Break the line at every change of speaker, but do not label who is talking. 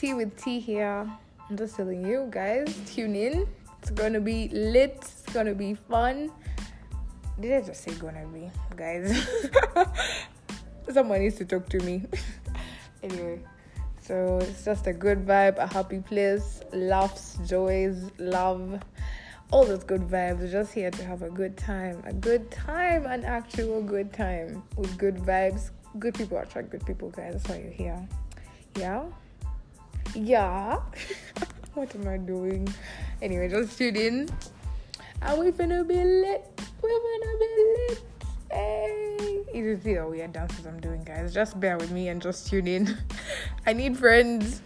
tea with tea here. I'm just telling you guys, tune in. It's gonna be lit. It's gonna be fun. Did I just say gonna be, guys? Someone needs to talk to me. anyway, so it's just a good vibe, a happy place, laughs, joys, love, all those good vibes. Just here to have a good time, a good time, an actual good time with good vibes. Good people attract good people, guys. That's why you're here. Yeah, yeah. what am I doing? Anyway, just tune in, and we're gonna be lit. We're gonna be lit. Hey, it is the weird dances I'm doing, guys. Just bear with me and just tune in. I need friends.